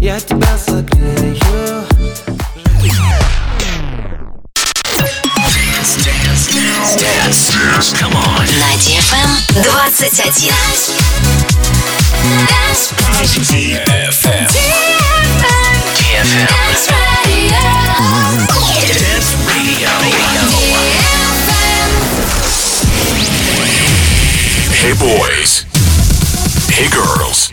Я тебя согрею На DFM 21. DFM. Dance Radio. Dance Radio. Hey boys. Hey girls.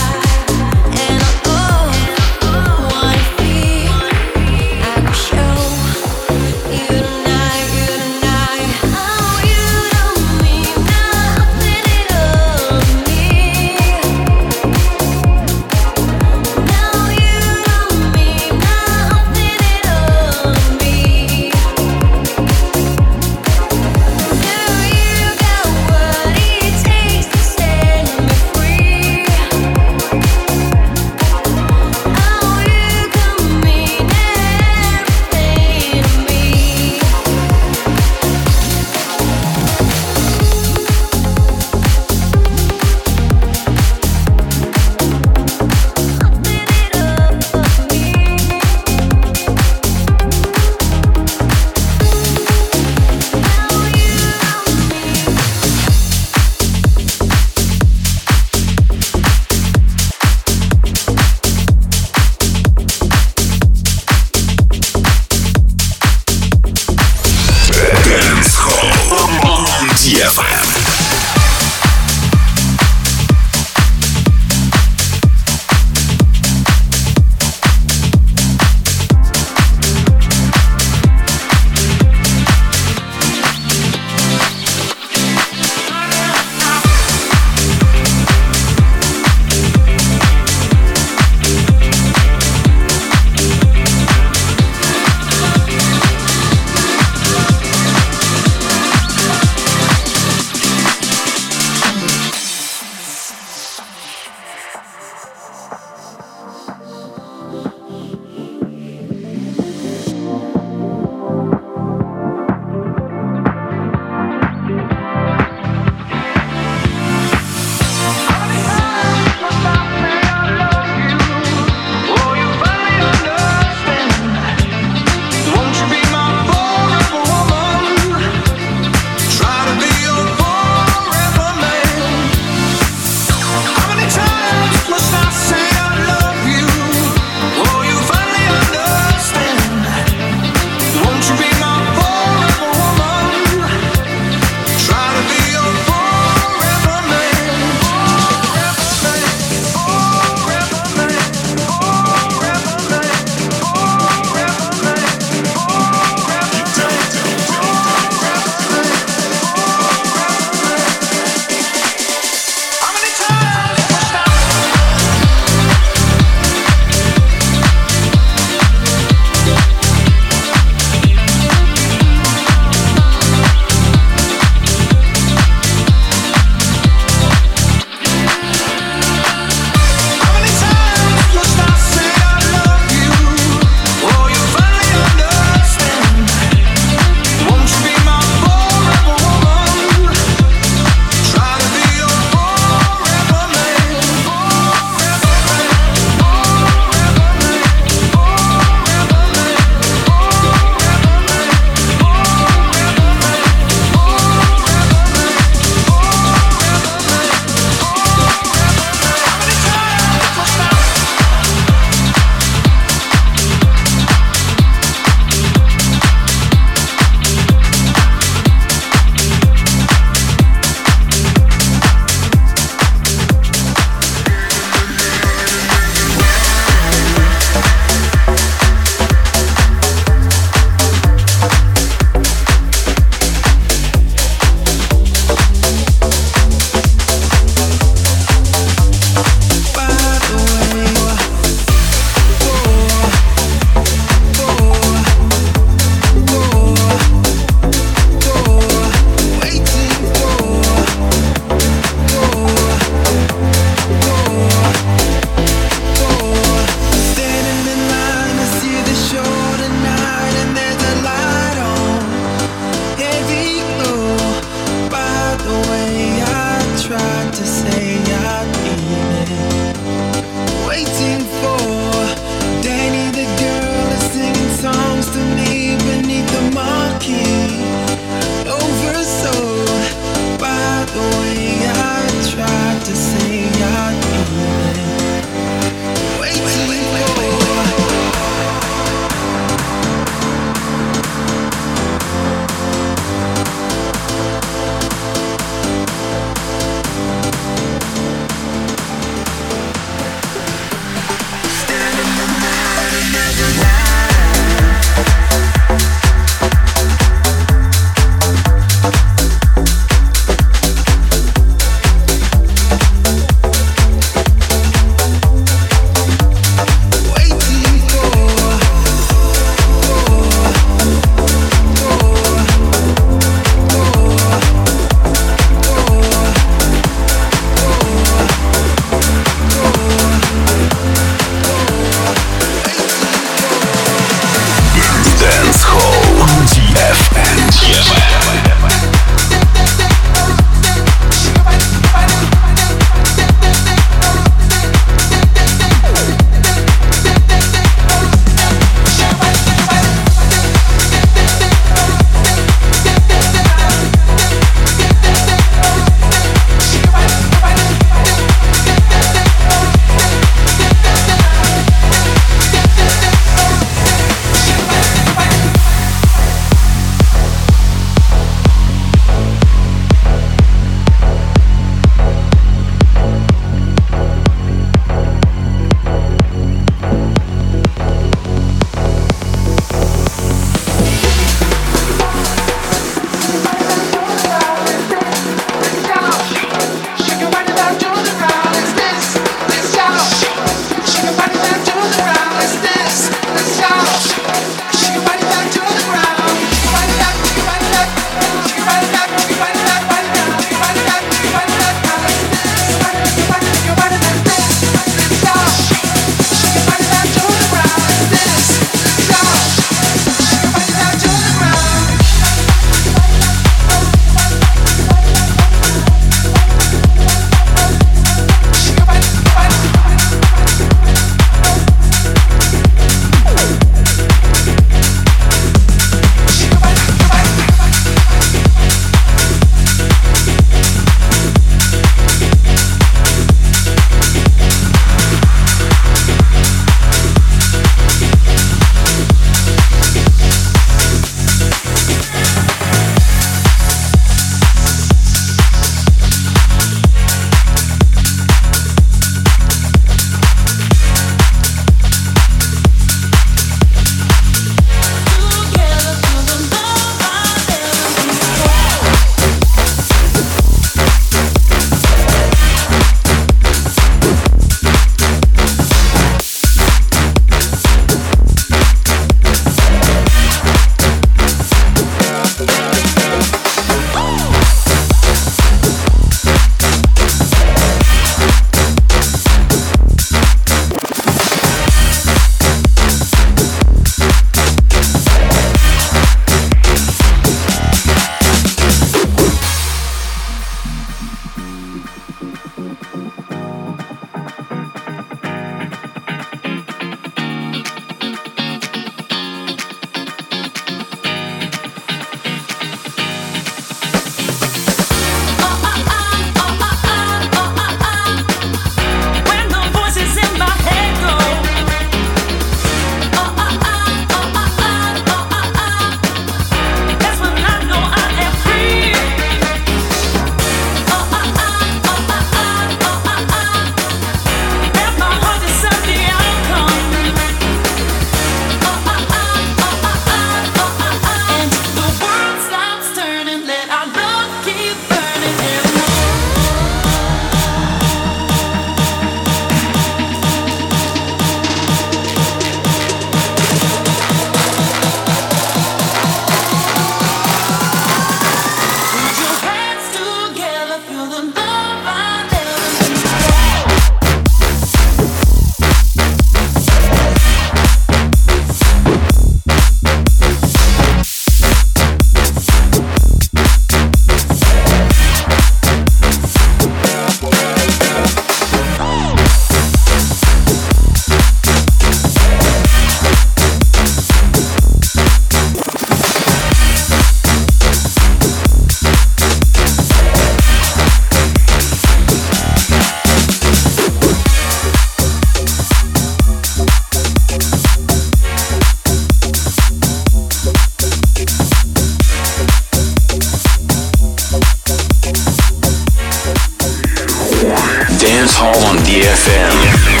Hall on DFM.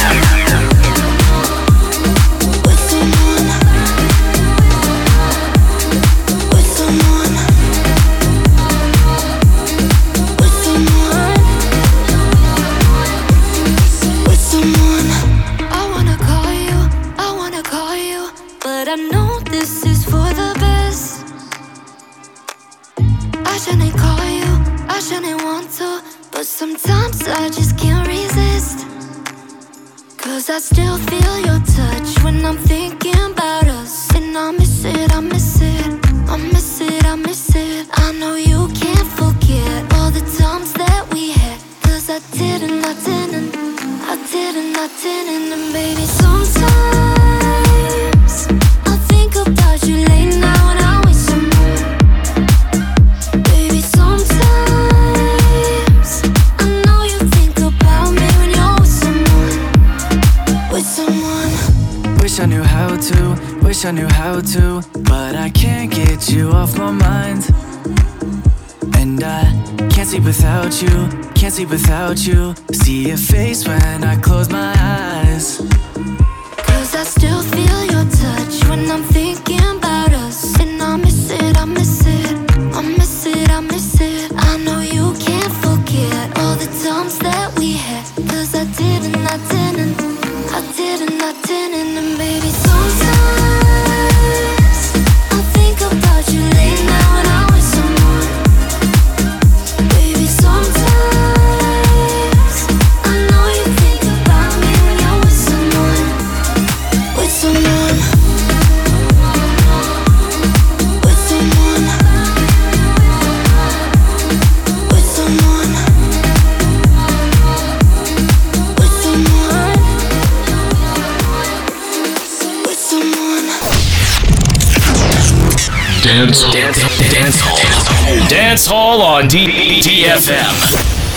Dance, dance, dance hall. Dance hall on DFM.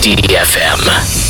DFM.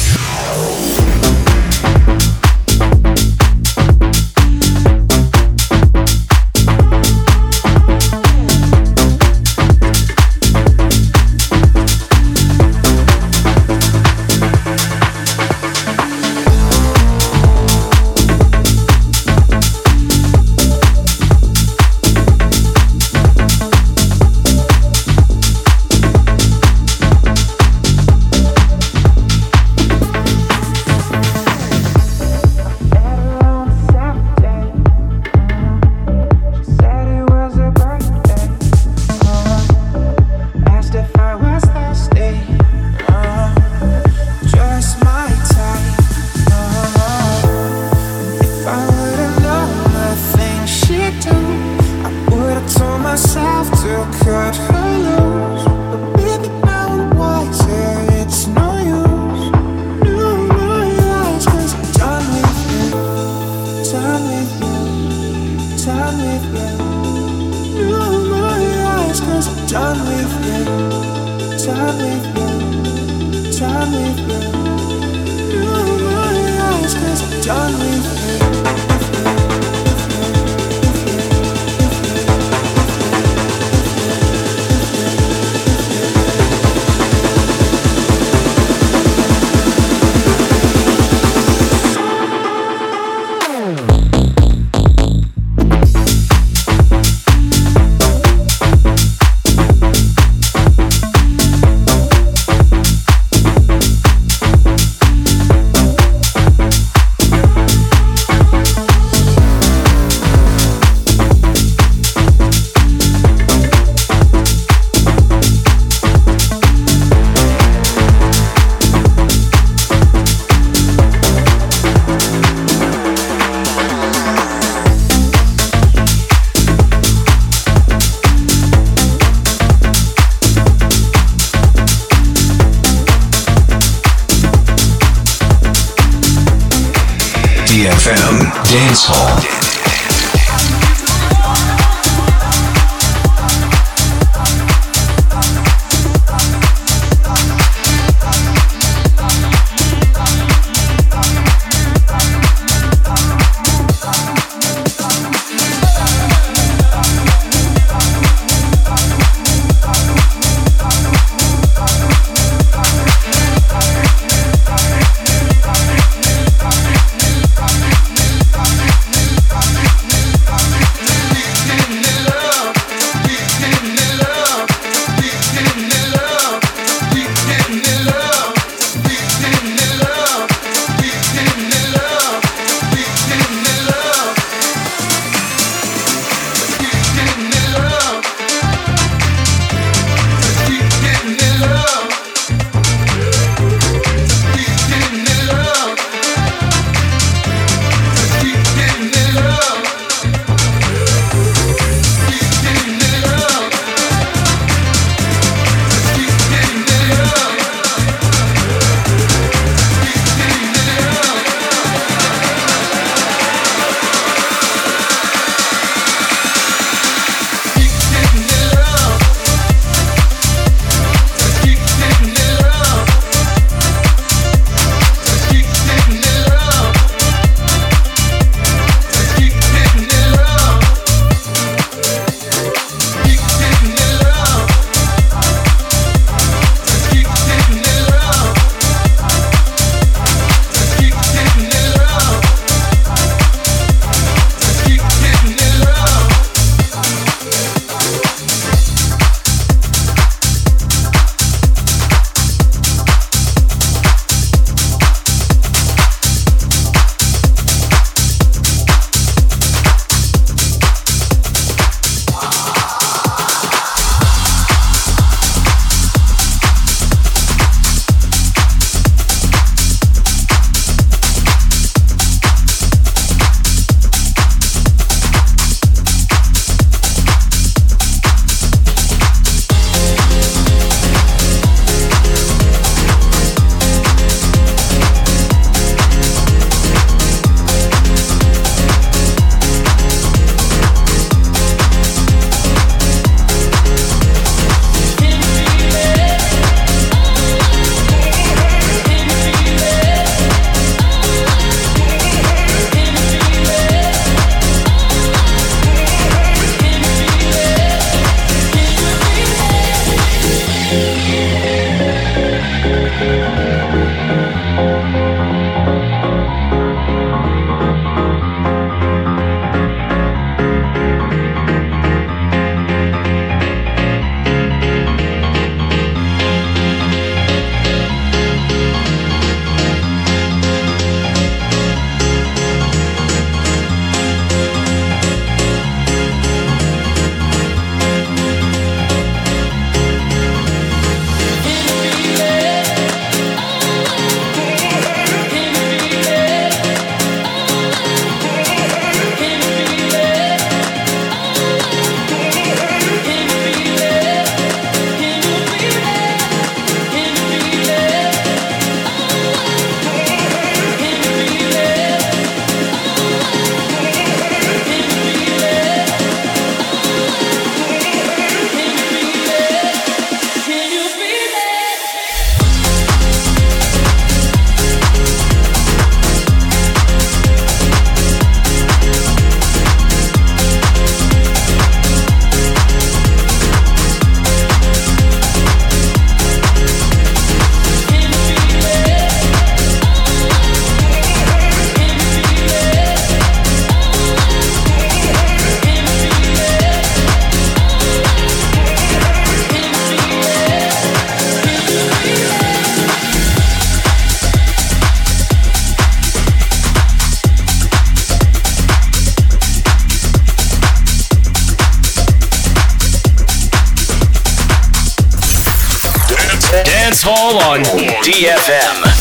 DFM.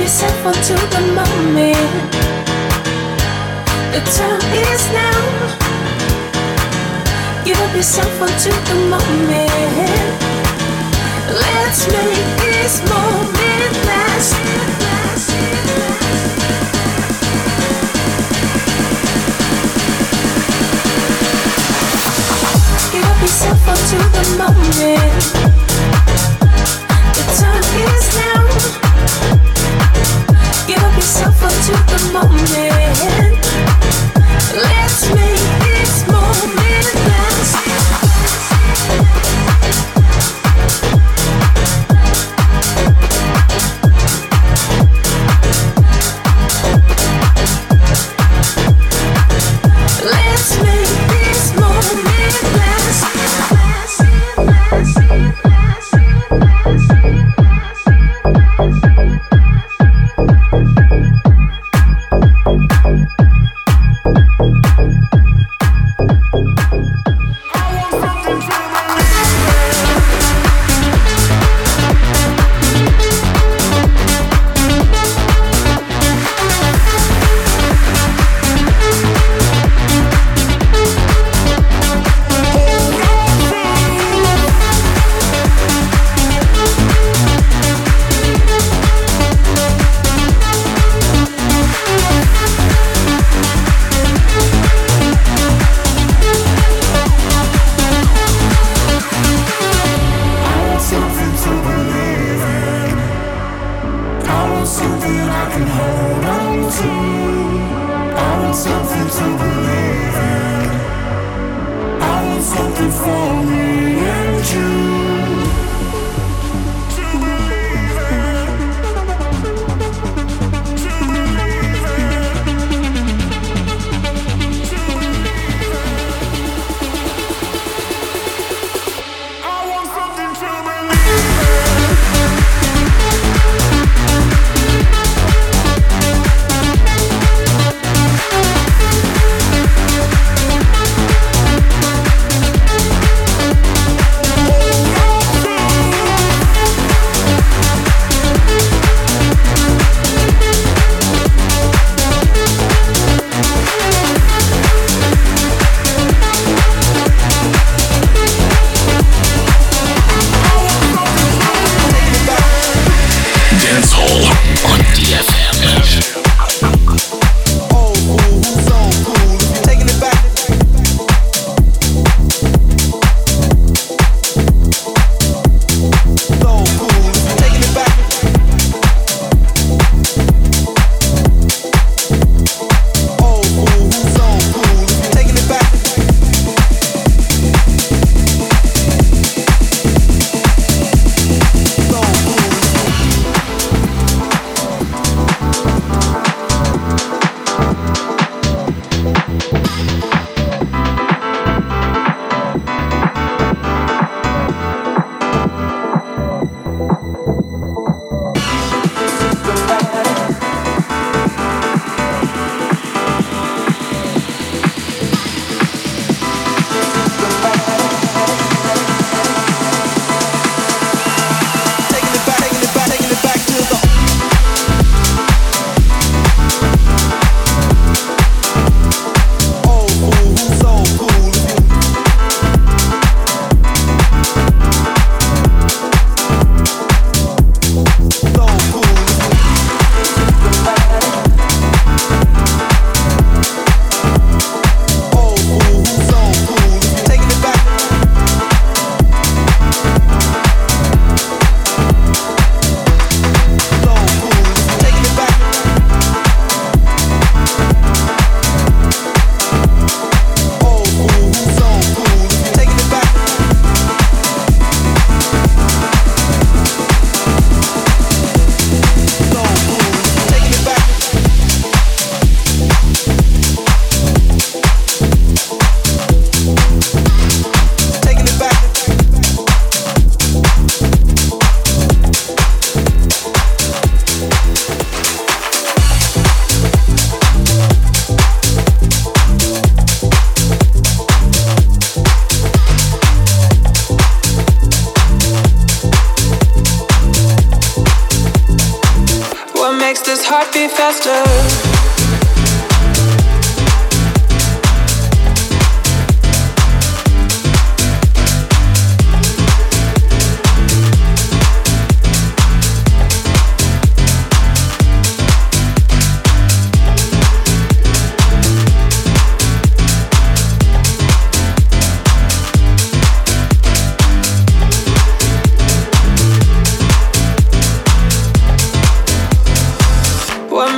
yourself onto the moment. The time is now. Give up yourself onto the moment. Let's make this moment last. Give up yourself onto the moment. Let's make this moment last. something to believe.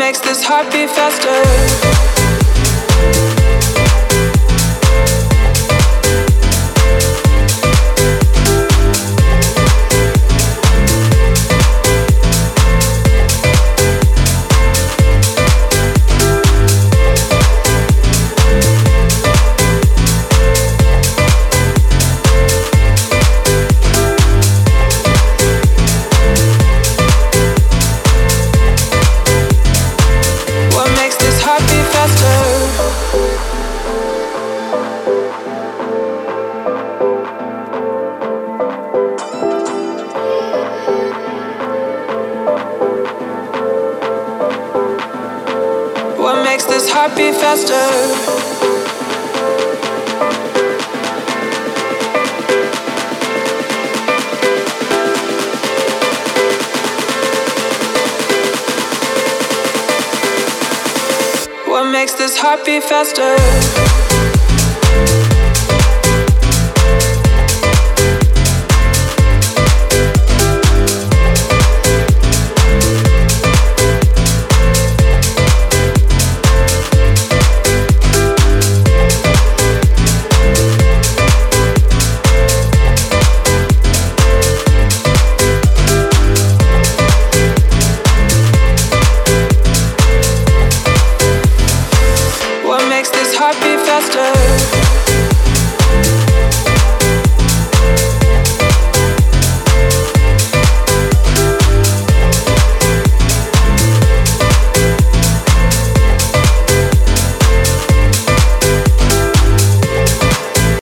makes this heart beat faster.